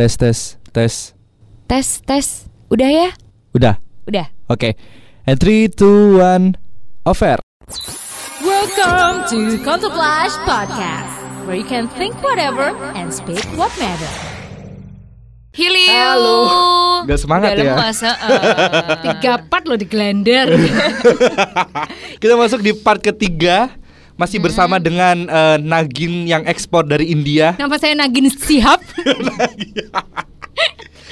Tes tes tes. Tes, tes. Udah ya? Udah. Udah. Oke. And 3 2 1 over. Welcome to Contemplash Podcast, where you can think whatever and speak what matter. Hilio. Halo. Nggak semangat Udah ya? lemas, heeh. Tiga part lo di Glender. Kita masuk di part ketiga. Masih bersama dengan eh, Nagin yang ekspor dari India. Nama saya Nagin Sihab.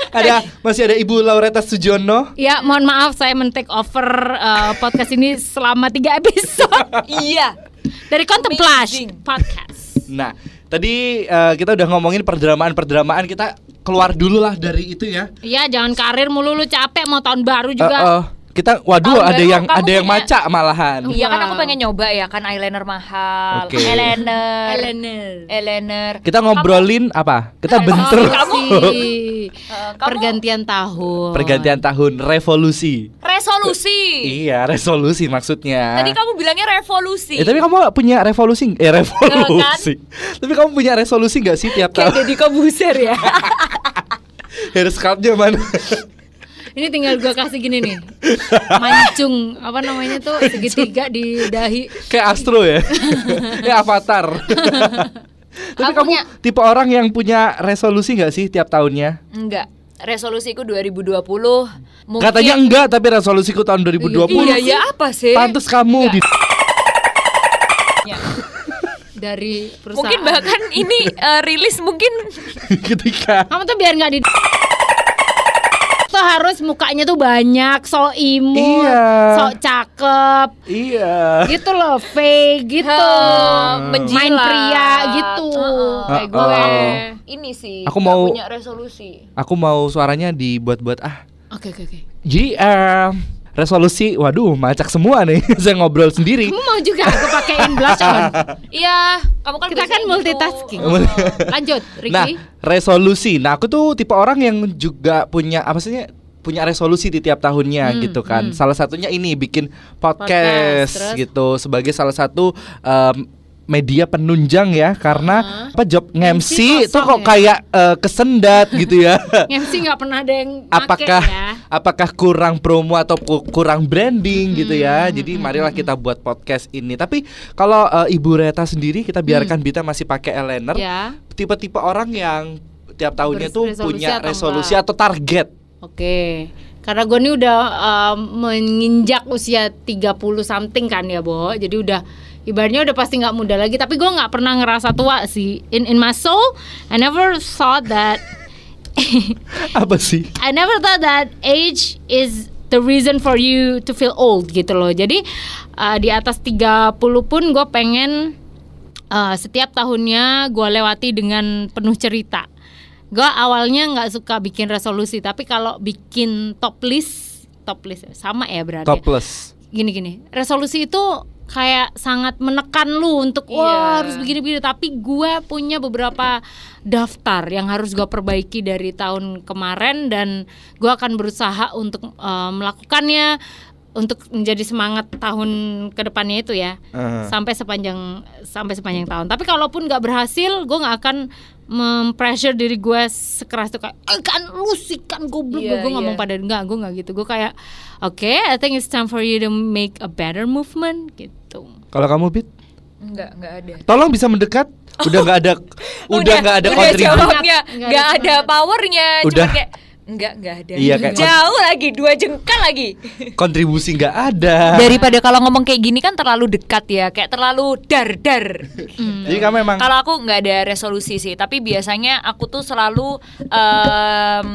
Ada masih ada Ibu Laureta Sujono. ya, mohon maaf saya men-take over uh, podcast ini selama tiga episode Iya. dari Contemplash. Podcast. Nah, tadi eh, kita udah ngomongin perdramaan-perdramaan kita keluar dulu lah dari itu ya. Iya, jangan karir mulu lu capek mau tahun baru juga. eh, kita waduh Tahun ada yang kamu ada yang maca malahan. Iya kan aku pengen nyoba ya kan eyeliner mahal. Oke. Eyeliner. Eleanor. Eyeliner. Kita ngobrolin apa? Kita bentur kamu- Eh, kamu- pergantian tahun. pergantian tahun revolusi. Resolusi. Iya, resolusi maksudnya. Tadi kamu bilangnya revolusi. Eh tapi kamu punya revolusi eh revolusi. Tapi kamu punya resolusi nggak sih tiap Kayak tahun? jadi kobuser ya. Hair sculptnya mana? Ini tinggal gua kasih gini nih. Mancung apa namanya tuh segitiga di dahi. Kayak Astro ya. Kayak Avatar. Tapi Aku kamu punya- tipe orang yang punya resolusi nggak sih tiap tahunnya? Enggak. Resolusiku 2020 mungkin Katanya enggak, tapi resolusiku tahun 2020. Iya, ya apa sih? Pantes kamu di dari perusahaan. Mungkin bahkan ini eh, rilis mungkin ketika kamu tuh biar nggak di tuh harus mukanya tuh banyak, so imut, Iya. so cakep, iya. gitu loh, fake gitu, menjilat. main pria gitu, Heeh. kayak gue. ini sih Aku mau- punya resolusi. Aku mau suaranya dibuat-buat ah. Oke oke oke. Jadi em, resolusi, waduh, macak semua nih. Saya ngobrol sendiri. Kamu mau juga aku pakein blush on? Iya, kamu kan Kita kan gitu. multitasking. Heeh. Lanjut, Ricky. Nah, resolusi. Nah, aku tuh tipe orang yang juga punya apa sih punya resolusi di tiap tahunnya Hmm, gitu kan. hmm. Salah satunya ini bikin podcast, Podcast, terus? gitu sebagai salah satu em, media penunjang ya karena Uh-huh. apa job tuh kosong kok ya? kayak eh, kesendat gitu ya. MC nggak pernah ada yang make apakah ya. apakah kurang promo atau ku- kurang branding gitu ya. Hmm, Jadi hmm, marilah hmm, kita buat podcast ini. Tapi kalau eh, Ibu Reta sendiri kita biarkan Bita masih pakai eyeliner. Hmm. Ya. Tipe-tipe orang yang tiap tahunnya tuh Beresolusi punya atau resolusi enggak? atau target. Oke. Karena gue nih udah um, menginjak usia 30 something kan ya, Bo. Jadi udah ibaratnya udah pasti nggak muda lagi, tapi gue nggak pernah ngerasa tua sih. In in my soul, I never thought that Apa sih? I never thought that age is the reason for you to feel old gitu loh. Jadi uh, di atas 30 pun gue pengen uh, setiap tahunnya gue lewati dengan penuh cerita. Gue awalnya nggak suka bikin resolusi, tapi kalau bikin top list, top list sama ya berarti. ya? Topless. Gini-gini, resolusi itu kayak sangat menekan lu untuk wah Iya. harus begini-begini. Tapi gue punya beberapa daftar yang harus gue perbaiki dari tahun kemarin dan gue akan berusaha untuk uh, melakukannya untuk menjadi semangat tahun ke depannya itu ya Uh-huh. sampai sepanjang sampai sepanjang tahun. Tapi kalaupun nggak berhasil, gue nggak akan mempressure diri gue sekeras itu kayak "Eh, kan lu sih kan goblok Iya, gue ngomong iya. pada enggak gue nggak gitu gue kayak oke I think it's time for you to make a better movement gitu Kalau kamu Bit, Enggak, enggak ada. tolong bisa mendekat. Udah nggak ada udah nggak ada udah kontribusi. jawabnya, Nggak enggak ada powernya, Udah. cuma kayak enggak, enggak ada. Iya, kayak- jauh lagi, dua jengkal lagi. kontribusi nggak ada. Daripada kalau ngomong kayak gini kan terlalu dekat ya, kayak terlalu dar-dar. Jadi kamu emang Kalau aku nggak ada resolusi sih, tapi biasanya aku tuh selalu em,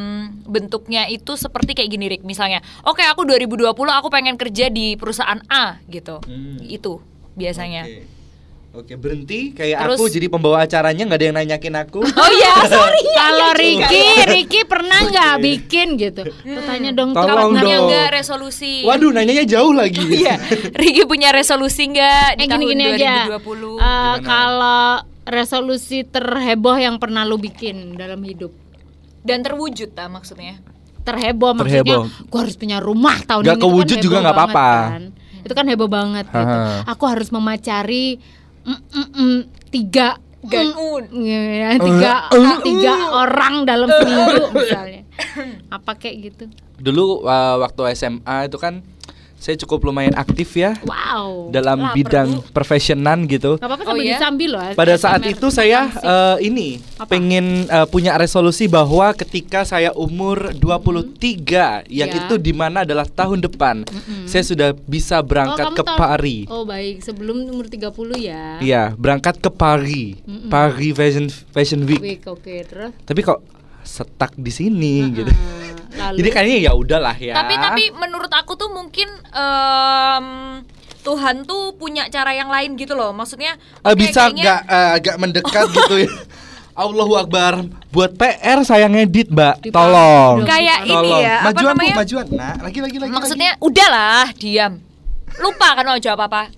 bentuknya itu seperti kayak gini Rick. Misalnya, oke aku 2020 aku pengen kerja di perusahaan A gitu. Hmm. Itu biasanya. Oke. Oke, berhenti kayak Terus- aku jadi pembawa acaranya nggak ada yang nanyakin aku. Oh iya, sorry. kalau Iya juga Ricky ya. Ricky pernah nggak bikin gitu Lu tanya dong Tolong Punya dong. nggak resolusi? Waduh, nanyanya jauh lagi. Iya, Ricky punya resolusi nggak eh di gini tahun gini aja 2020? Eh, Gimana? kalau resolusi terheboh yang pernah lu bikin dalam hidup Dan terwujud tak maksudnya? terheboh maksudnya Terheboh. gue harus punya rumah tahun Nggak ini Itu kewujud juga heboh nggak apa-apa. kan. Itu kan heboh banget gitu. Haha. aku harus memacari mm, mm, mm, tiga Ganun. Ya, tiga Uh, uh, tiga orang dalam seminggu misalnya. Apa kayak gitu. Dulu uh, waktu SMA itu kan saya cukup lumayan aktif ya wow dalam Lapar, bidang Bu. profesionan gitu. Gak apa-apa Oh, sambil iya? disambil loh Pada saat itu saya eh, ini Apa? pengen eh, punya resolusi bahwa ketika saya umur 23 yang Ya. itu di mana adalah tahun depan saya sudah bisa berangkat kamu ke tahun- Paris. oh baik sebelum umur 30 ya Iya, berangkat ke Paris. Mm-mm. Paris Fashion Fashion Week. Week, oke terus Tapi kok stuck di sini gitu. Lalu Jadi kayaknya ya udahlah ya. Tapi tapi menurut aku tuh mungkin em, Tuhan tuh punya cara yang lain gitu loh. Maksudnya Eh, oke, bisa kayaknya- nggak eh, agak mendekat gitu ya. Allahu Akbar. Buat PR saya ngedit, Mbak. Tolong. Kayak ini ya, apa majuan, Bu, namanya? majuan. Nah, lagi lagi lagi. Maksudnya udahlah, diam. Lupa kan mau jawab apa?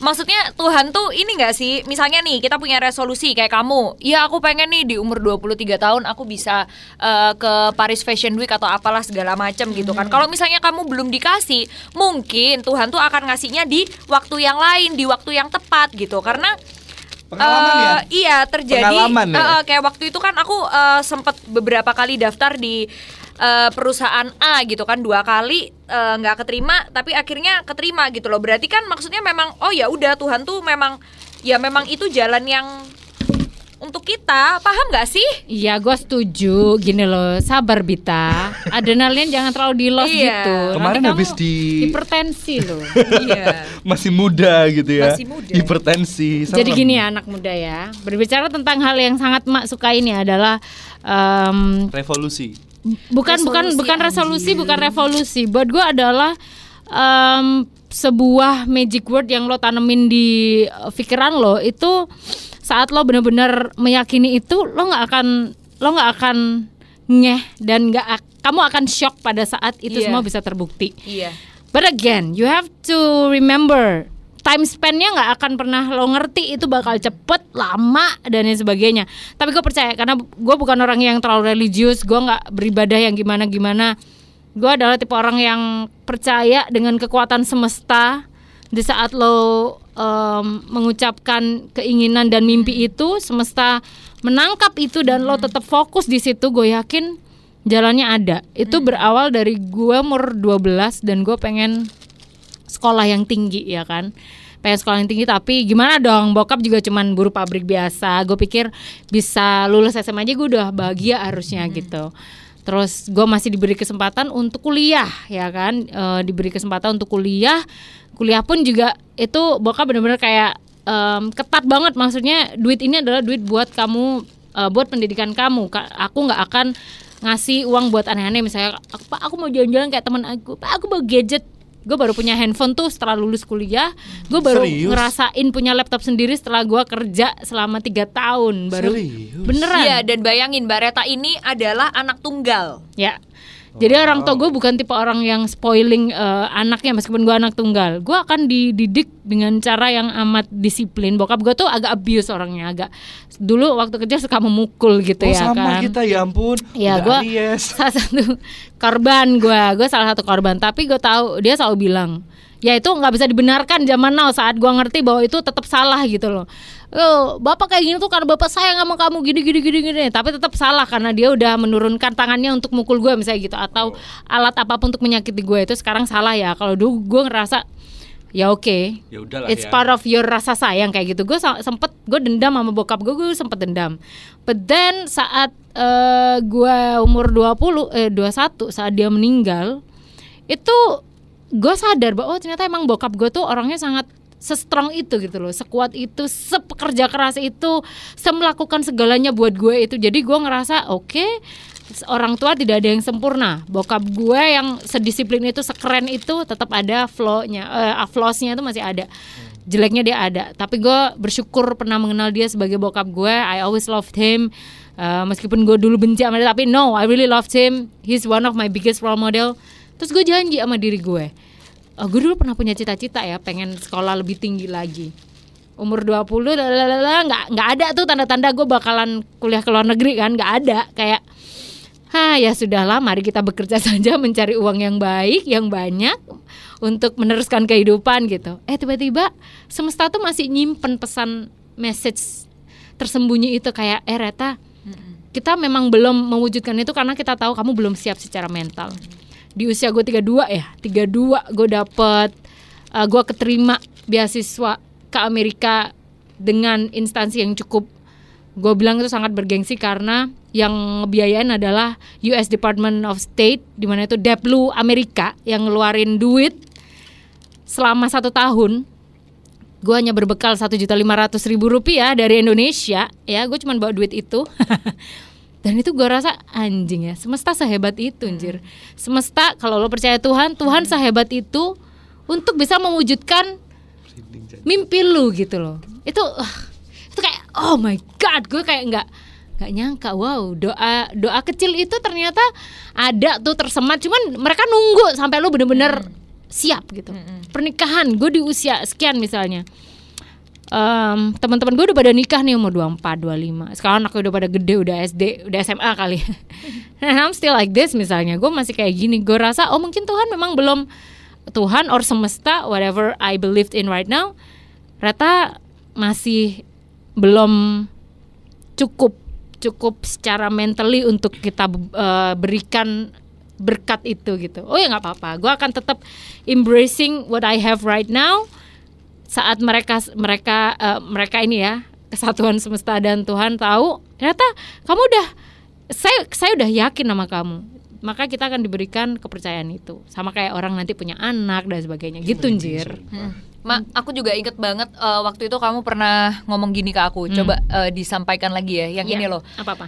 Maksudnya Tuhan tuh ini gak sih Misalnya nih kita punya resolusi kayak kamu Ya aku pengen nih di umur 23 tahun Aku bisa eh, ke Paris Fashion Week Atau apalah segala macam gitu kan Kalau misalnya kamu belum dikasih Mungkin Tuhan tuh akan ngasihnya di waktu yang lain Di waktu yang tepat gitu Karena Pengalaman ya? Eh, Iya terjadi. Pengalaman ya? Eh, kayak waktu itu kan aku eh, sempat beberapa kali daftar di eh, perusahaan A gitu kan dua kali eh, nggak keterima tapi akhirnya keterima gitu loh. Berarti kan maksudnya memang oh ya udah Tuhan tuh memang ya memang itu jalan yang untuk kita paham nggak sih? Iya, gue setuju. Gini loh, sabar Bita. Adrenalin jangan terlalu di loss Iya. gitu. Kemarin Nanti kamu habis di- hipertensi loh. iya. masih muda gitu ya. Masih muda. Hipertensi. serem. Jadi gini ya anak muda ya. Berbicara tentang hal yang sangat mak suka ini adalah em, Revolusi. Bukan bukan Resolusi, bukan resolusi, anjir. bukan revolusi. Buat gue adalah em, sebuah magic word yang lo tanemin di eh, pikiran lo itu saat lo benar-benar meyakini itu lo nggak akan lo nggak akan ngeh dan nggak ak- kamu akan shock pada saat itu Iya. semua bisa terbukti. Iya. But again, you have to remember time spendnya nggak akan pernah lo ngerti itu bakal cepet, lama dan lain sebagainya. Tapi gue percaya karena gue bukan orang yang terlalu religius, gue nggak beribadah yang gimana gimana. Gue adalah tipe orang yang percaya dengan kekuatan semesta. Di saat lo em, mengucapkan keinginan dan mimpi itu, semesta menangkap itu dan lo tetap fokus di situ. Gue yakin jalannya ada. Itu berawal dari gue umur 12 dan gue pengen sekolah yang tinggi ya kan? Pengen sekolah yang tinggi tapi gimana dong? Bokap juga cuman buruh pabrik biasa. Gue pikir bisa lulus SMA aja gue udah bahagia harusnya gitu. Terus gue masih diberi kesempatan untuk kuliah ya kan? Eh, diberi kesempatan untuk kuliah. Kuliah pun juga itu bokap bener-bener kayak em, ketat banget. Maksudnya duit ini adalah duit buat kamu eh, buat pendidikan kamu. Ka- aku nggak akan ngasih uang buat aneh-aneh. Misalnya aku, pak aku mau jalan-jalan kayak teman aku. Pak aku mau gadget gue baru punya handphone tuh setelah lulus kuliah gue baru Serius? ngerasain punya laptop sendiri setelah gue kerja selama tiga tahun baru Serius? beneran Iya dan bayangin Mbak Reta ini adalah anak tunggal. ya jadi orang tua gue bukan tipe orang yang spoiling eh, anaknya meskipun gue anak tunggal gue akan dididik dengan cara yang amat disiplin bokap gue tuh agak abuse orangnya agak dulu waktu kerja suka memukul gitu Oh, ya sama kan kita ya ampun. Ya Udah gue salah satu korban gue, gue salah satu korban. Tapi gue tahu dia selalu bilang, ya itu nggak bisa dibenarkan zaman now saat gue ngerti bahwa itu tetap salah gitu loh. Oh, bapak kayak gini tuh karena bapak sayang sama kamu gini gini gini gini. Tapi tetap salah karena dia udah menurunkan tangannya untuk mukul gue misalnya gitu atau alat apa pun untuk menyakiti gue itu sekarang salah ya. Kalau dulu gue ngerasa ya oke Ya udahlah It's ya. part of your rasa sayang kayak gitu. Gue sempet gue dendam sama bokap gue, gue sempet dendam. But then saat eh, gue umur 20 eh 21 saat dia meninggal itu gue sadar bahwa oh ternyata emang bokap gue tuh orangnya sangat se-strong itu gitu loh, sekuat itu, sepekerja keras itu, semelakukan segalanya buat gue itu. Jadi gue ngerasa oke, orang tua tidak ada yang sempurna. Bokap gue yang sedisiplin itu, sekeren itu, tetap ada flow-nya, eh, flaws-nya itu masih ada. Jeleknya dia ada. Tapi gue bersyukur pernah mengenal dia sebagai bokap gue. I always loved him. Eh, meskipun gue dulu benci sama dia, tapi no, I really loved him. He's one of my biggest role model. Terus gue janji sama diri gue, Oh, gue dulu pernah punya cita-cita ya, pengen sekolah lebih tinggi lagi. Umur 20 lalala, nggak nggak ada tuh tanda-tanda gue bakalan kuliah ke luar negeri kan, nggak ada. Kayak Hah ya sudahlah mari kita bekerja saja mencari uang yang baik, yang banyak untuk meneruskan kehidupan gitu. Eh tiba-tiba semesta tuh masih nyimpen pesan message tersembunyi itu kayak eh Reta kita memang belum mewujudkan itu karena kita tahu kamu belum siap secara mental di usia gue 32 ya 32 gue dapet uh, gue keterima beasiswa ke Amerika dengan instansi yang cukup. Gue bilang itu sangat bergengsi karena yang ngebiayain adalah US Department of State di mana itu Deplu Amerika yang ngeluarin duit selama satu tahun. Gue hanya berbekal satu juta lima ratus ribu rupiah dari Indonesia. Ya gue cuma bawa duit itu dan itu gue rasa anjing ya semesta sehebat itu anjir. Semesta kalau lo percaya Tuhan Tuhan sehebat itu untuk bisa mewujudkan mimpi lu gitu loh. Itu uh, itu kayak oh my god gue kayak nggak nggak nyangka wow doa doa kecil itu ternyata ada tuh tersemat. Cuman mereka nunggu sampai lu bener-bener siap gitu. Pernikahan gue di usia sekian misalnya Em, teman-teman gue udah pada nikah nih umur 24, 25 Sekarang anaknya udah pada gede, udah SD, udah SMA kali And I'm still like this misalnya Gue masih kayak gini Gue rasa oh mungkin Tuhan memang belum Tuhan or semesta, whatever I believed in right now Reta masih belum cukup cukup secara mentally untuk kita eh, berikan berkat itu gitu. Oh ya nggak apa-apa. Gue akan tetap embracing what I have right now. Saat mereka mereka eh, mereka ini ya kesatuan semesta dan Tuhan tahu ternyata kamu udah saya saya udah yakin sama kamu. Maka kita akan diberikan kepercayaan itu. Sama kayak orang nanti punya anak dan sebagainya. Gitu Njir. Hmm. Ma, aku juga inget banget eh, waktu itu kamu pernah ngomong gini ke aku. Coba eh, disampaikan lagi ya, yang Iya. ini loh. Apa-apa?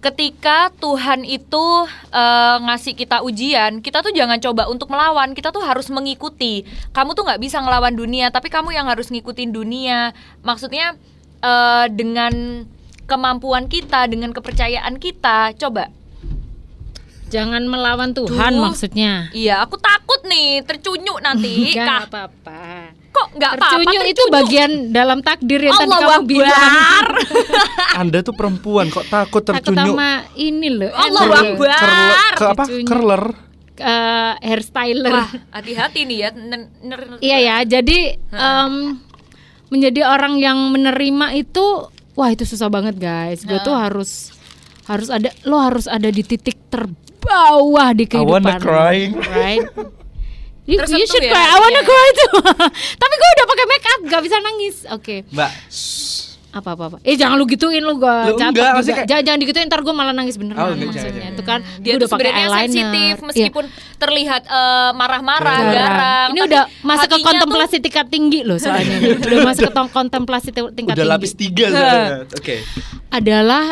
Ketika Tuhan itu eh, ngasih kita ujian, kita tuh jangan coba untuk melawan, kita tuh harus mengikuti. Kamu tuh nggak bisa ngelawan dunia, tapi kamu yang harus ngikutin dunia. Maksudnya eh, dengan kemampuan kita, dengan kepercayaan kita, coba. Jangan melawan Tuhan Duh. maksudnya. Iya, aku takut nih tercunyuk nanti. Enggak Kak, apa-apa. Kok nggak apa-apa? Itu bagian dalam takdir yang tadi Allah kamu bilang. Akbar. Anda tuh perempuan kok takut Takut tercunyuk sama ini loh. Allah Akbar. Curler- ke apa? Tercunyuk. Curler. eh, hairstyler. Wah, hati-hati nih ya. Iya ya. Jadi em, menjadi orang yang menerima itu, wah itu susah banget guys. Gue tuh harus harus ada, lo harus ada di titik terbawah di I wanna kehidupan. crying. Right? You, you should ya, cry. I wanna iya. cry too. Tapi gue udah pakai make up, gak bisa nangis. Oke. Mbak. apa apa apa eh jangan lu gituin lu gua Lu catat enggak, juga. kayak- jangan jangan digituin ntar gua malah nangis beneran Oh, enggak, maksudnya jangan, itu kan dia gua tuh udah pakai sebenarnya eyeliner sensitif Iya. meskipun terlihat eh, marah-marah, Garang. garang. Ini tapi udah masuk ke kontemplasi tingkat tinggi loh soalnya. udah masuk ke tong- kontemplasi ti- tingkat Udah tinggi. lapis tiga sebenarnya. Oke. Adalah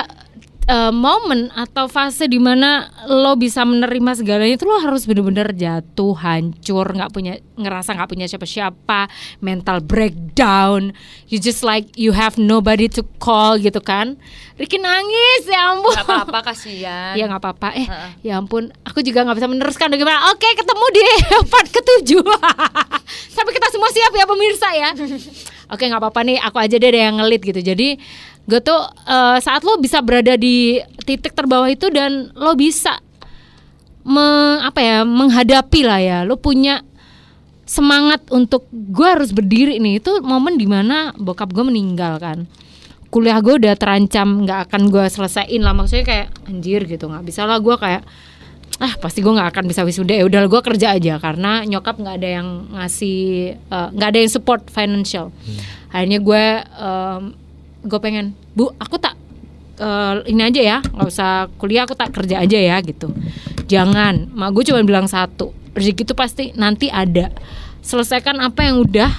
eh, momen atau fase di mana lo bisa menerima segalanya itu lo harus bener-bener jatuh, hancur, nggak punya ngerasa nggak punya siapa-siapa, mental breakdown. You just like you have nobody to call gitu kan. Ricky nangis ya ampun. Gak apa-apa kasihan. Iya nggak apa-apa. Eh, Heeh. ya ampun, aku juga nggak bisa meneruskan bagaimana. Oke, ketemu di part ketujuh. Sampai kita semua siap ya pemirsa ya. Oke, nggak apa-apa nih. Aku aja deh yang ngelit gitu. Jadi gue tuh eh, saat lo bisa berada di titik terbawah itu dan lo bisa me- apa ya menghadapi lah ya. Lo punya semangat untuk gue harus berdiri nih. Itu momen di mana bokap gue meninggal kan. Kuliah gue udah terancam nggak akan gue selesaiin lah. Maksudnya kayak anjir gitu nggak bisa lah gue kayak ah pasti gue nggak akan bisa wisuda. Ya udah gue kerja aja karena nyokap nggak ada yang ngasih eh, nggak ada yang support financial. Akhirnya gue em, gue pengen bu aku tak eh, ini aja ya nggak usah kuliah aku tak kerja aja ya gitu. Jangan. Mak gue cuma bilang satu rezeki itu pasti nanti ada. Selesaikan apa yang udah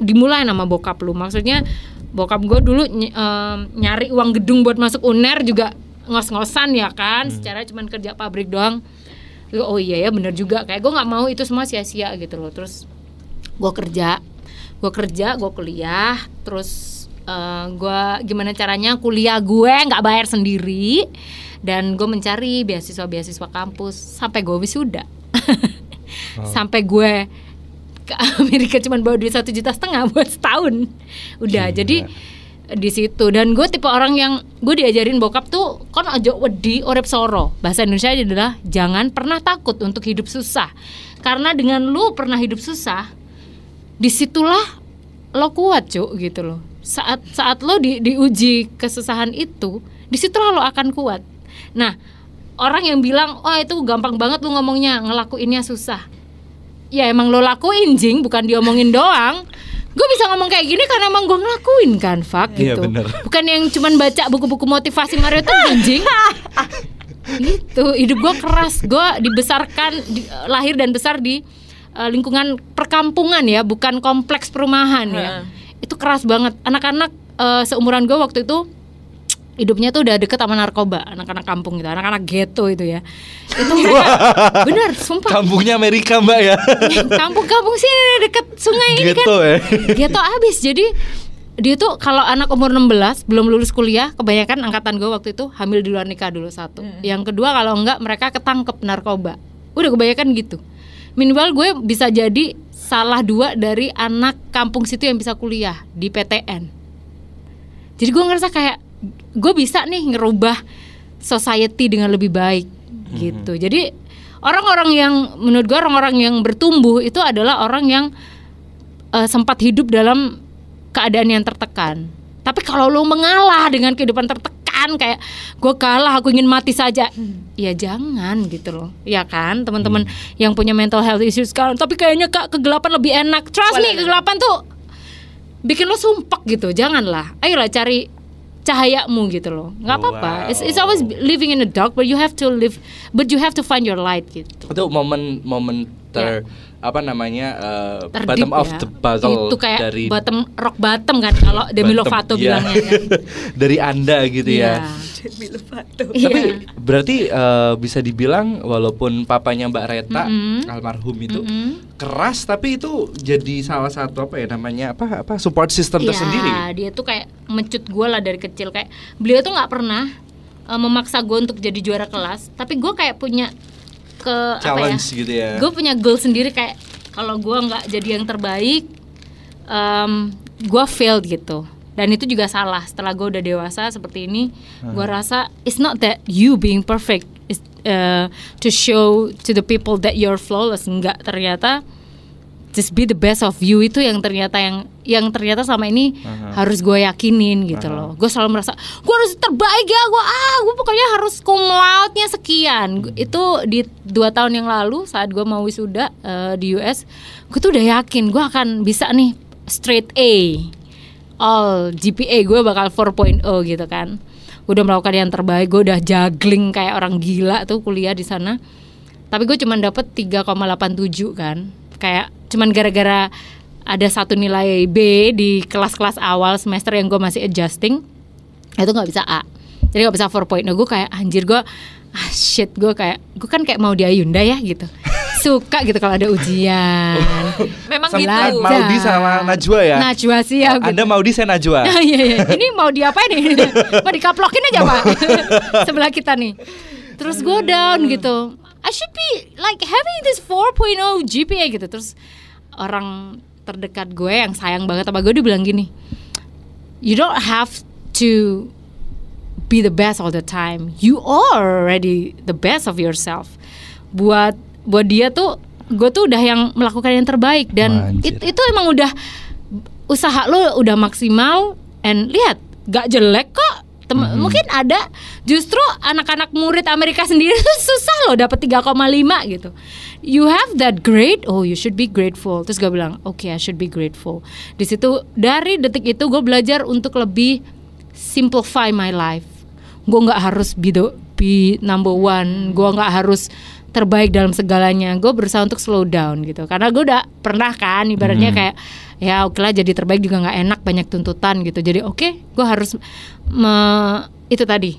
dimulai nama bokap lu. Maksudnya bokap gue dulu ny- em, nyari uang gedung buat masuk uner juga ngos-ngosan ya kan secara cuman kerja pabrik doang. Gua, oh iya ya bener juga. Kayak gue nggak mau itu semua sia-sia gitu loh. Terus gue kerja gue kerja gue kuliah terus eh, gue gimana caranya kuliah gue nggak bayar sendiri dan gue mencari beasiswa beasiswa kampus. Sampai gue wisuda. Sampai gue ke Amerika cuma bawa duit satu juta setengah buat setahun. Udah Gila. jadi di situ. Dan gue tipe orang yang gue diajarin bokap tuh kon ojo wedi orep soro. Bahasa Indonesia adalah jangan pernah takut untuk hidup susah. Karena dengan lu pernah hidup susah di situlah lo kuat cuk gitu loh saat saat lo di, diuji kesusahan itu di situ lo akan kuat. Nah orang yang bilang oh itu gampang banget lo ngomongnya ngelakuinnya susah. Ya emang lo lakuin jing bukan diomongin doang. Gue bisa ngomong kayak gini karena emang gue ngelakuin kan fuck Iya, gitu. bener. bukan yang cuman baca buku-buku motivasi Mario Teguh jing. Gitu hidup gue keras. Gue dibesarkan di- lahir dan besar di eh, lingkungan perkampungan ya bukan kompleks perumahan ya itu keras banget. Anak-anak eh, seumuran gue waktu itu hidupnya tuh udah deket sama narkoba anak-anak kampung gitu anak-anak ghetto itu ya. Itu mereka bener sumpah. Kampungnya Amerika mbak ya. kampung-kampung sini deket sungai ini kan. Gitu ya. Ghetto abis jadi dia tuh kalau anak umur 16 belum lulus kuliah kebanyakan angkatan gue waktu itu hamil di luar nikah dulu satu. Yang kedua kalau enggak mereka ketangkep narkoba. Udah kebanyakan gitu minimal gue bisa jadi salah dua dari anak kampung situ yang bisa kuliah di PTN jadi gue ngerasa kayak gue bisa nih ngerubah society dengan lebih baik gitu. Jadi orang-orang yang menurut gue orang-orang yang bertumbuh itu adalah orang yang eh, sempat hidup dalam keadaan yang tertekan. Tapi kalau lo mengalah dengan kehidupan tertekan kayak gue kalah, aku ingin mati saja, ya jangan gitu loh, ya kan teman-teman yang punya mental health issues sekarang. Tapi kayaknya kak kegelapan lebih enak. Trust me, kegelapan tuh bikin lo sumpek gitu. Janganlah, ayolah cari cahayamu gitu loh. nggak apa-apa. It's, it's always living in the dark, but you have to live, but you have to find your light gitu. Itu momen momen ter apa namanya uh, Terdip bottom of ya. the bottle itu kayak dari bottom rock bottom kan kalau Demi bottom, Lovato iya. bilangnya kan. dari anda gitu ya. Iya. Tapi Iya. berarti uh, bisa dibilang walaupun papanya Mbak Reta Mm-mm. almarhum itu Mm-mm. keras tapi itu jadi salah satu apa ya namanya apa apa support system Iya, tersendiri. dia tuh kayak mencut gue lah dari kecil kayak beliau tuh nggak pernah uh, memaksa gue untuk jadi juara kelas, tapi gue kayak punya ke Challenge apa ya? gitu ya. Gue punya goal sendiri kayak kalau gue nggak jadi yang terbaik, um, gue failed gitu. Dan itu juga salah. Setelah gue udah dewasa seperti ini, gue rasa it's not that you being perfect, it's uh, to show to the people that you're flawless. Enggak, ternyata just be the best of you itu yang ternyata yang yang ternyata selama ini harus gue yakinin gitu loh. Gue selalu merasa gue harus terbaik ya gue ah gue pokoknya harus cum laude-nya sekian. Gu- itu di dua tahun yang lalu saat gue mau wisuda eh, di US gue tuh udah yakin gue akan bisa nih straight A. All GPA gue bakal 4.0 gitu kan. Gue udah melakukan yang terbaik gue udah juggling kayak orang gila tuh kuliah di sana. Tapi gue cuma dapet 3,87 kan kayak cuman gara-gara ada satu nilai B di kelas-kelas awal semester yang gue masih adjusting itu nggak bisa A jadi nggak bisa 4.0 gue kayak anjir gue ah shit gue kayak gue kan kayak mau di Ayunda ya gitu suka gitu kalau ada ujian Memang Sama gitu. Maudi sama Najwa ya. Najwa siap Anda gitu. Maudi saya Najwa. Nah, iya, iya. Ini mau diapain nih? mau dikaplokin aja pak Sebelah kita nih Terus gue down gitu I should be like having this 4.0 GPA gitu. Terus orang terdekat gue yang sayang banget sama gue Dia bilang gini You don't have to be the best all the time. You are already the best of yourself. Buat buat dia tuh Gue tuh udah yang melakukan yang terbaik. Dan Anjir. it- itu emang udah usaha lo udah maksimal. And lihat gak jelek kok Tem- mungkin ada justru anak-anak murid Amerika sendiri susah loh dapat 3,5 gitu. You have that grade oh you should be grateful. Terus gue bilang oke I should be grateful. Di situ dari detik itu gue belajar untuk lebih simplify my life. Gue nggak harus be the be number one. Gue nggak harus terbaik dalam segalanya. Gue berusaha untuk slow down gitu. Karena gue udah pernah kan ibaratnya kayak ya oke lah jadi terbaik juga nggak enak banyak tuntutan gitu jadi oke gue harus me- itu tadi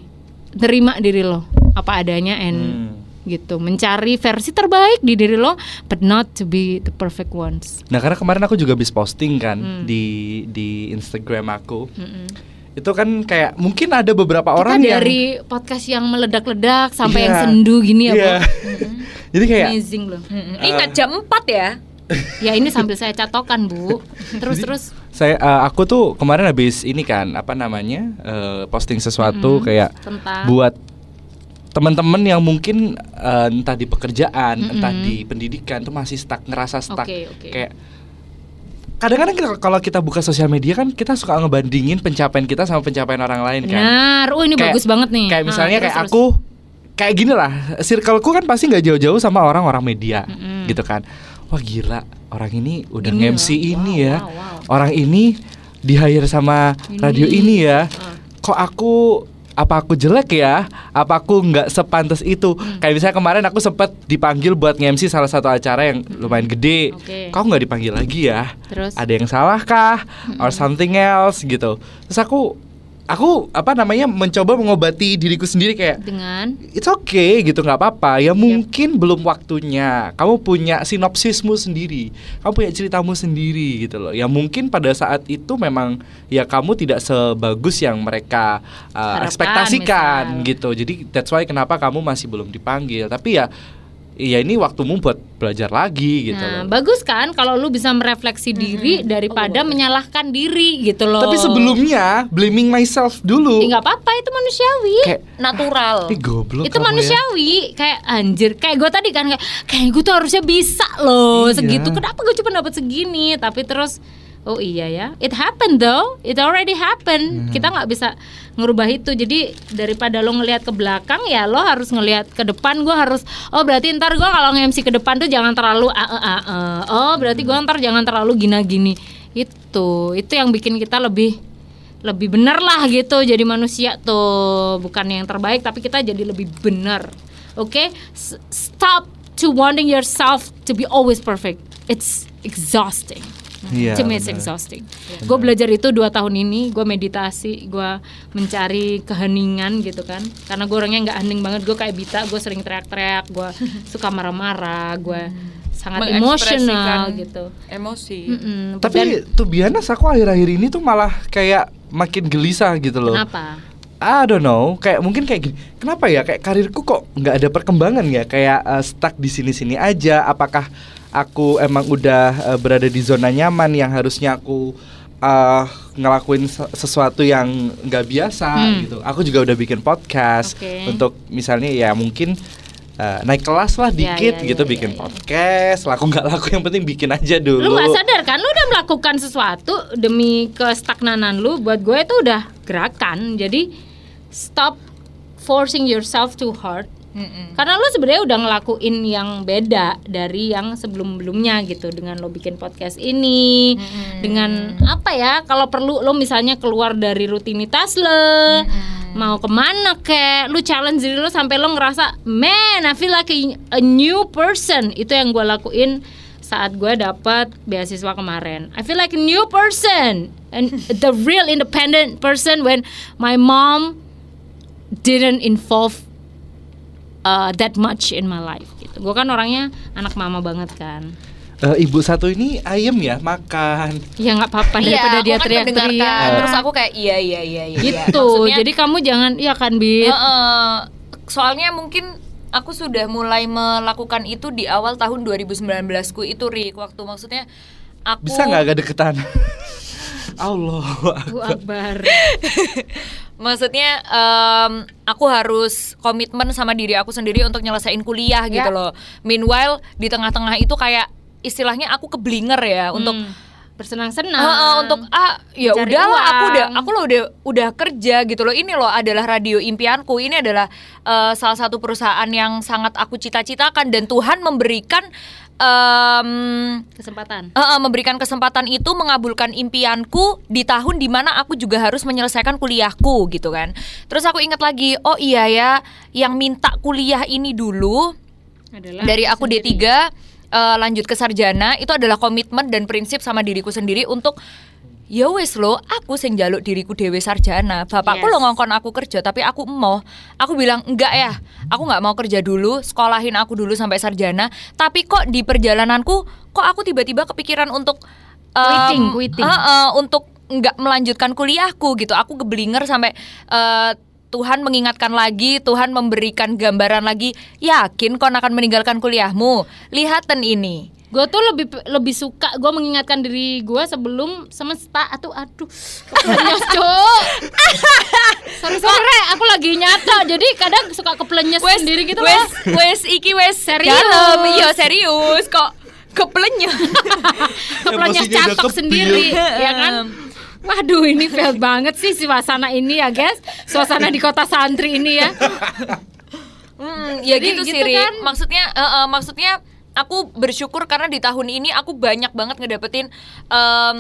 terima diri lo apa adanya and Hmm. gitu mencari versi terbaik di diri lo but not to be the perfect ones Nah karena kemarin aku juga habis posting kan Hmm. di di Instagram aku. Itu kan kayak mungkin ada beberapa orang kita yang dari podcast yang meledak-ledak sampai Iya. yang sendu gini ya Iya. Bo. Jadi kayak amazing loh Mm-mm. Ingat jam 4 ya. ya ini sambil saya catokan bu terus terus saya eh, aku tuh kemarin habis ini kan apa namanya eh, posting sesuatu kayak tentang buat teman-teman yang mungkin eh, entah di pekerjaan, entah di pendidikan tuh masih stuck ngerasa stuck Oke, oke. kayak kadang-kadang kita- kalau kita buka sosial media kan kita suka ngebandingin pencapaian kita sama pencapaian orang lain kan. Benar. Oh ini Kayak- bagus banget nih. Kayak Ah, misalnya terus, kayak terus. aku kayak gini lah, circleku kan pasti nggak jauh-jauh sama orang-orang media, Mm-mm. gitu kan. Wah gila, orang ini udah Gini nge-MC loh. ini Wow, ya. wow, wow. Orang ini di hire sama Ini. radio ini ya. Ah. Kok aku apa aku jelek ya? Apa aku nggak sepantas itu? Hmm. Kayak misalnya kemarin aku sempat dipanggil buat nge-MC salah satu acara yang lumayan gede. Oke. Kok nggak dipanggil lagi ya? Terus? Ada yang salah kah? Or something else gitu. Terus aku aku apa namanya mencoba mengobati diriku sendiri kayak dengan? It's okay gitu nggak apa-apa. Ya mungkin belum waktunya. Kamu punya sinopsismu sendiri. Kamu punya ceritamu sendiri gitu loh. Ya mungkin pada saat itu memang ya kamu tidak sebagus yang mereka uh, ekspektasikan misal. gitu. Jadi that's why kenapa kamu masih belum dipanggil. Tapi ya ya ini waktumu buat belajar lagi gitu Nah, loh bagus kan kalau lu bisa merefleksi diri daripada menyalahkan diri gitu loh. tapi sebelumnya blaming myself dulu Ya, nggak apa-apa itu manusiawi. kayak Natural. Ih goblok itu ya." manusiawi kayak anjir kayak gue tadi kan kayak kayak gue tuh harusnya bisa loh Iya. segitu kenapa gue cuma dapat segini tapi terus oh iya ya. It happened though. It already happened. Hmm. kita nggak bisa ngerubah itu. Jadi daripada lo ngelihat ke belakang ya lo harus ngelihat ke depan. Gue harus oh berarti ntar gue kalau nge-MC ke depan tuh jangan terlalu ah, ah, ah, ah. oh berarti gue ntar jangan terlalu gina gini itu itu yang bikin kita lebih lebih benar lah gitu. Jadi manusia tuh bukan yang terbaik tapi kita jadi lebih benar. Oke? S- stop to wanting yourself to be always perfect. It's exhausting To me it's exhausting gue belajar itu dua tahun ini gue meditasi gue mencari keheningan gitu kan karena gue orangnya nggak hening banget gue kayak Bita gue sering teriak-teriak gue suka marah-marah gue sangat emosional gitu Emosi. Mm-mm. Dan Tapi tuh biasa aku akhir-akhir ini tuh malah kayak makin gelisah gitu loh. kenapa I don't know, kayak mungkin kayak gini. Kenapa ya kayak karirku kok nggak ada perkembangan ya? Kayak uh, stuck di sini-sini aja. Apakah aku emang udah uh, berada di zona nyaman yang harusnya aku uh, ngelakuin se- sesuatu yang nggak biasa Hmm. gitu. Aku juga udah bikin podcast Oke. untuk misalnya ya mungkin uh, naik kelas lah Ya, dikit ya, gitu ya, bikin ya, ya. podcast. Laku nggak laku yang penting bikin aja dulu. Lu gak sadar kan lu udah melakukan sesuatu demi kestagnanan lu buat gue itu udah gerakan. Jadi stop forcing yourself too hard. Mm-mm. Karena lu sebenarnya udah ngelakuin yang beda dari yang sebelum-belumnya gitu dengan lo bikin podcast ini, dengan apa ya? Kalau perlu lo misalnya keluar dari rutinitas lo, mau ke mana kek, lu challenge diri lo sampai lo ngerasa, man, I feel like a, a new person. Itu yang gue lakuin saat gue dapat beasiswa kemarin. I feel like a new person and the real independent person when my mom didn't involve uh, that much in my life gitu. Gue kan orangnya anak mama banget kan. Eh, ibu satu ini ayam ya makan. Ya nggak apa-apa Iya, daripada aku dia kan teriak-teriak. mendengarkan. Terus aku kayak iya iya iya iya. gitu. Maksudnya, Jadi kamu jangan ya kan Bit. Heeh. soalnya mungkin aku sudah mulai melakukan itu di awal tahun 2019 ku itu Rik waktu maksudnya aku Bisa nggak agak deketan? Allah. Bu Akbar. Maksudnya em, aku harus komitmen sama diri aku sendiri untuk nyelesain kuliah gitu Ya. loh. Meanwhile di tengah-tengah itu kayak istilahnya aku keblinger ya untuk Hmm. bersenang-senang. Heeh, untuk ah ya udahlah aku uang. udah aku loh udah udah kerja gitu loh ini loh adalah radio impianku ini adalah eh, salah satu perusahaan yang sangat aku cita-citakan dan Tuhan memberikan em, kesempatan. eh, eh, memberikan kesempatan itu mengabulkan impianku di tahun di mana aku juga harus menyelesaikan kuliahku gitu kan terus aku ingat lagi oh iya ya yang minta kuliah ini dulu Adalah dari aku sendiri. D3 eh, lanjut ke sarjana itu adalah komitmen dan prinsip sama diriku sendiri untuk ya wes lo aku sing jaluk diriku dewe sarjana bapakku Yes. lo ngongkon aku kerja tapi aku emoh aku bilang enggak ya aku nggak mau kerja dulu sekolahin aku dulu sampai sarjana tapi kok di perjalananku kok aku tiba-tiba kepikiran untuk em, Quitting, quitting. eh, eh, untuk nggak melanjutkan kuliahku gitu aku geblinger sampai eh, Tuhan mengingatkan lagi, Tuhan memberikan gambaran lagi. Yakin kau akan meninggalkan kuliahmu? Lihaten ini. Gue tuh lebih lebih suka gue mengingatkan diri gue sebelum semesta. Atau aduh. Keplenyes cuk. Sorry sorry aku lagi nyata jadi kadang suka keplenyes sendiri gitu wes, loh wes iki wes Serius. dalam. Iya serius kok. Emosinya udah catok sendiri ya kan? Waduh ini fail banget sih suasana ini ya guys. Suasana di kota santri ini ya. Hmm, ya Jadi gitu, gitu sih, kan? Maksudnya eh, eh, maksudnya aku bersyukur karena di tahun ini aku banyak banget ngedapetin em,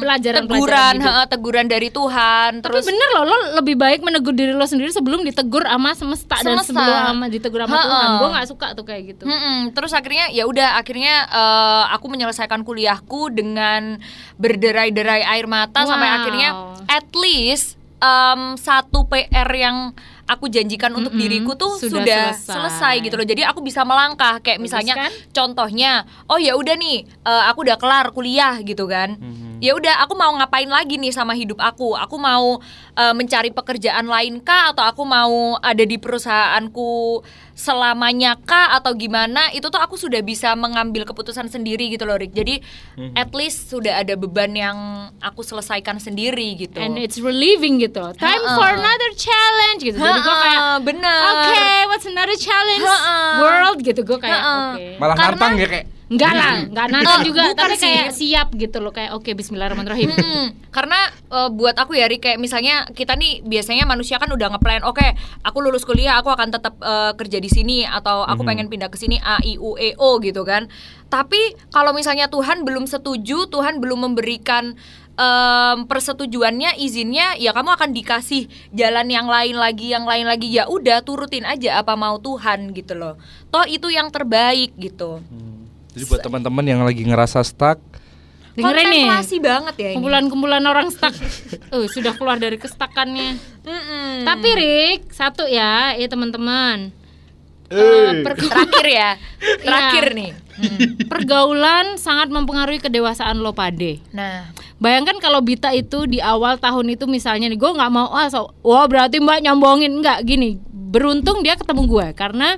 Pelajaran-pelajaran teguran, hidup. heeh, teguran dari Tuhan. Tapi Terus bener loh lo lebih baik menegur diri lo sendiri sebelum ditegur sama semesta, dan Semesta. sebelum sama ditegur sama. Tuhan Gue gak suka tuh kayak gitu Mm-mm. Terus akhirnya ya udah akhirnya eh, aku menyelesaikan kuliahku dengan berderai-derai air mata sampai Wow. akhirnya at least em, satu PR yang aku janjikan untuk Mm-mm. diriku tuh Sudah sudah, selesai. selesai. gitu loh. Jadi aku bisa melangkah kayak Bagus misalnya kan? contohnya, oh ya udah nih eh, aku udah kelar kuliah gitu kan. Ya udah aku mau ngapain lagi nih sama hidup aku? Aku mau eh, mencari pekerjaan lain kah atau aku mau ada di perusahaanku selamanya kah atau gimana? Itu tuh aku sudah bisa mengambil keputusan sendiri gitu loh, Rick. Jadi at least sudah ada beban yang aku selesaikan sendiri gitu. And it's relieving gitu. Time Ha-ha. for another challenge gitu Jadi gue kayak bener. Oke, what's another challenge Ha-ha. world gitu gue kayak oke. Malah Karena- ya kayak Enggak lah, enggak nantang Eh, juga, bukan tapi sih. kayak siap gitu loh kayak oke bismillahirrahmanirrahim. Mm-mm. karena eh, buat aku ya Ri, kayak misalnya kita nih biasanya manusia kan udah ngeplan oke aku lulus kuliah aku akan tetap eh, kerja di sini atau aku pengen pindah ke sini a i u e o gitu kan tapi kalau misalnya Tuhan belum setuju Tuhan belum memberikan em, persetujuannya izinnya ya kamu akan dikasih jalan yang lain lagi yang lain lagi ya udah turutin aja apa mau Tuhan gitu loh toh itu yang terbaik gitu Jadi buat teman-teman yang lagi ngerasa stuck Dengerin nih. banget ya ini Kumpulan-kumpulan orang stuck. uh, sudah keluar dari kestakannya. Mm-mm. Tapi Rick, satu ya, ya teman-teman. Per- terakhir ya terakhir Iya. nih pergaulan sangat mempengaruhi kedewasaan lo pade. nah Bayangkan kalau Bita itu di awal tahun itu misalnya nih, gue nggak mau, ah, so, wah berarti Mbak nyombongin nggak gini. Beruntung dia ketemu gue karena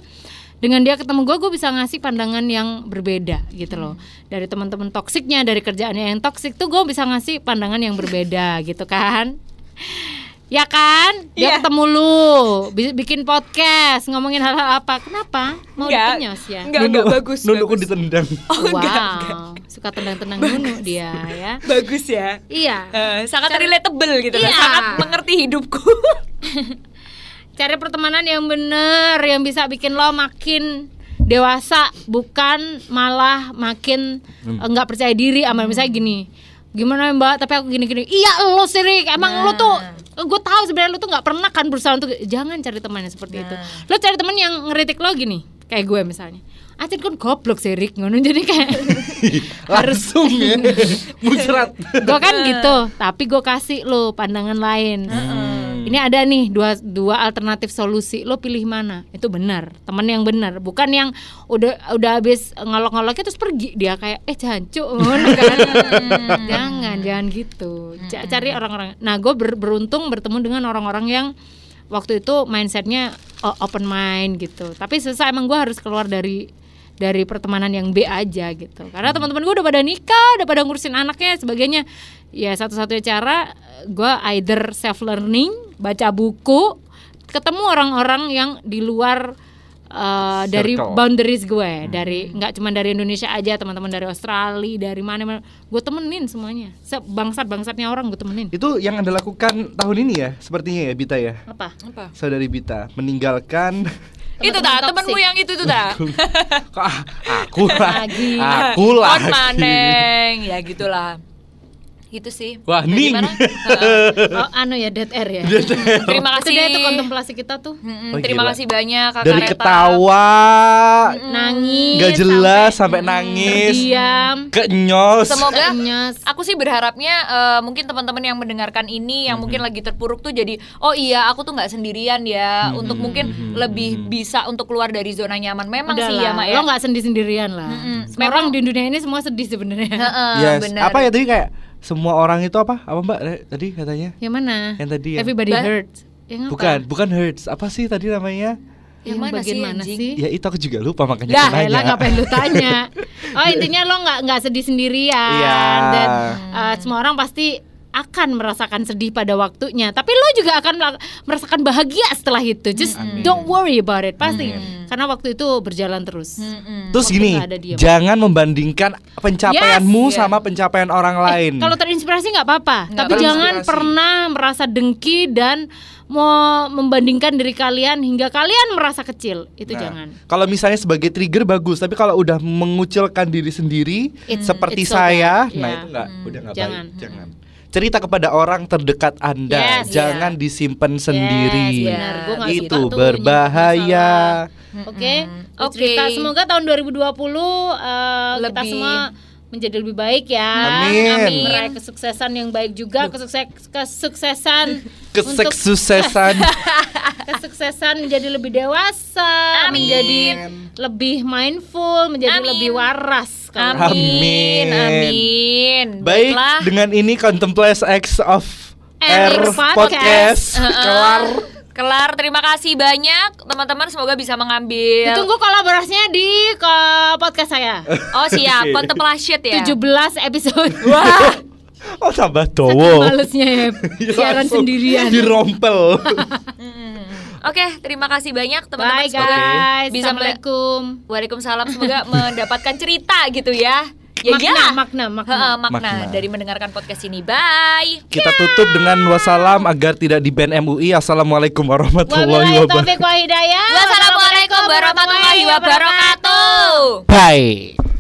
dengan dia ketemu gue, gue bisa ngasih pandangan yang berbeda gitu loh. Dari teman-teman toksiknya, dari kerjaannya yang toksik tuh gue bisa ngasih pandangan yang berbeda gitu kan. Ya kan? Dia Iya. ketemu lu, bi- bikin podcast, ngomongin hal-hal apa? Kenapa? Mau Enggak. dikenyos ya? Enggak, enggak bagus. Nundukku bagus. ditendang. Oh, wow, enggak, enggak. suka tendang-tendang nunu dia ya. Bagus ya. Iya. Eh, sangat relatable gitu loh, Iya. sangat mengerti hidupku. Cari pertemanan yang bener, yang bisa bikin lo makin dewasa, bukan malah makin eh, nggak percaya diri. Amal misalnya gini, gimana mbak? Tapi aku gini-gini. Iya lo sih, Rick. emang lo tuh, gue tahu sebenarnya lo tuh nggak pernah kan berusaha untuk jangan cari teman yang seperti itu. Lo cari teman yang ngeritik lo gini, kayak gue misalnya. Acin kan goblok sih Rick ngono jadi kayak Langsung ya. Muncrat. gue kan gitu tapi gue kasih lo pandangan lain ini ada nih dua dua alternatif solusi. Lo pilih mana? Itu benar. Teman yang benar. Bukan yang udah udah habis ngolok-ngoloknya terus pergi. Dia kayak eh jancuk. Ngono kan? Jangan jangan gitu. Ca- cari orang-orang. Nah gue beruntung bertemu dengan orang-orang yang waktu itu mindsetnya open mind gitu. Tapi selesai emang gue harus keluar dari dari pertemanan yang B aja gitu. Karena teman-teman gue udah pada nikah udah pada ngurusin anaknya sebagainya ya satu-satunya cara gue either self learning baca buku ketemu orang-orang yang di luar uh, dari boundaries gue dari nggak cuma dari Indonesia aja teman-teman dari Australia dari mana-mana gue temenin semuanya bangsat bangsatnya orang gue temenin Itu yang Anda lakukan tahun ini ya, sepertinya ya Bita ya. apa Apa? Saudari Bita meninggalkan Itu dah temanmu toksik. yang itu tuh dah. kok ah, aku lah. Lagi. Aku lagi. maneng, ya gitulah. Gitu sih. Wah, Nah, ning. oh anu ya dead air ya Terima itu kasih. dia itu kontemplasi kita tuh Mm-mm, Oh, terima gila. kasih banyak Kak Dari Kareta. ketawa nangis nggak jelas sampai, nangis, diam kenyos. Semoga Kenyos. aku sih berharapnya eh, mungkin teman-teman yang mendengarkan ini yang mungkin lagi terpuruk tuh jadi oh iya aku tuh nggak sendirian ya untuk mungkin lebih bisa untuk keluar dari zona nyaman. Memang Udah sih lah, ya Mak ya. lo nggak sedih sendirian lah Mm-mm. Semua orang di dunia ini semua sedih sebenarnya Heeh, Yes. benar. Apa ya tadi kayak semua orang itu apa? Apa Mbak eh, tadi katanya? yang mana Yang tadi ya? everybody Ba- hurts yang apa? Bukan, bukan hurts. Apa sih tadi namanya? Yang yang, mana bagian sih, mana sih Ya itu aku juga lupa makanya Dah, nanya. elah ngapain lu tanya? Oh intinya lo nggak nggak sedih sendirian Iya. dan uh, semua orang pasti akan merasakan sedih pada waktunya. Tapi lo juga akan merasakan bahagia setelah itu. Just don't worry about it pasti. Karena waktu itu berjalan terus. Mm-mm. Terus Waktu gini, jangan membandingkan pencapaianmu Yes, sama pencapaian orang lain. Kalau terinspirasi nggak apa-apa, tapi jangan pernah merasa dengki dan mau membandingkan diri kalian hingga kalian merasa kecil. Itu Nah, jangan. Kalau misalnya sebagai trigger bagus, tapi kalau udah mengucilkan diri sendiri It's- seperti it's so saya, bad. nah Yeah. itu nggak, udah nggak Jangan. baik. Jangan. Cerita kepada orang terdekat Anda, Yes, jangan disimpan sendiri. Yes, benar. Gua suka itu tuh nyimpen berbahaya. Oke. Oke. Oke. Semoga tahun 2020 eh, kita Lebih- semua menjadi lebih baik ya. Amin. Amin. Meraih kesuksesan yang baik juga, kesukses kesuksesan untuk Kesuksesan. kesuksesan menjadi lebih dewasa, Amin. menjadi lebih mindful, menjadi Amin. lebih waras. Amin. Amin. Amin. Baik, Baiklah. dengan ini Contemplate X of Air Air Podcast. Podcast kelar. Kelar. Terima kasih banyak teman-teman. Semoga bisa mengambil. Ditunggu kolaborasinya di ke podcast saya. Oh siap. Contemplation ya. 17 episode. Wah. Oh tambah Saking dowo. malesnya ya siaran Langsung sendirian. Dirompel. Oke, terima kasih banyak teman-teman. Bye Semoga guys. bisa Assalamualaikum. Waalaikumsalam. Semoga mendapatkan cerita gitu ya. Ya makna, iyalah. makna, makna. Heeh, makna. Makna. dari mendengarkan podcast ini. Bye. Kita tutup dengan wassalam agar tidak di ban MUI. Assalamualaikum warahmatullahi wabarakatuh. Wassalamualaikum warahmatullahi wabarakatuh. Bye.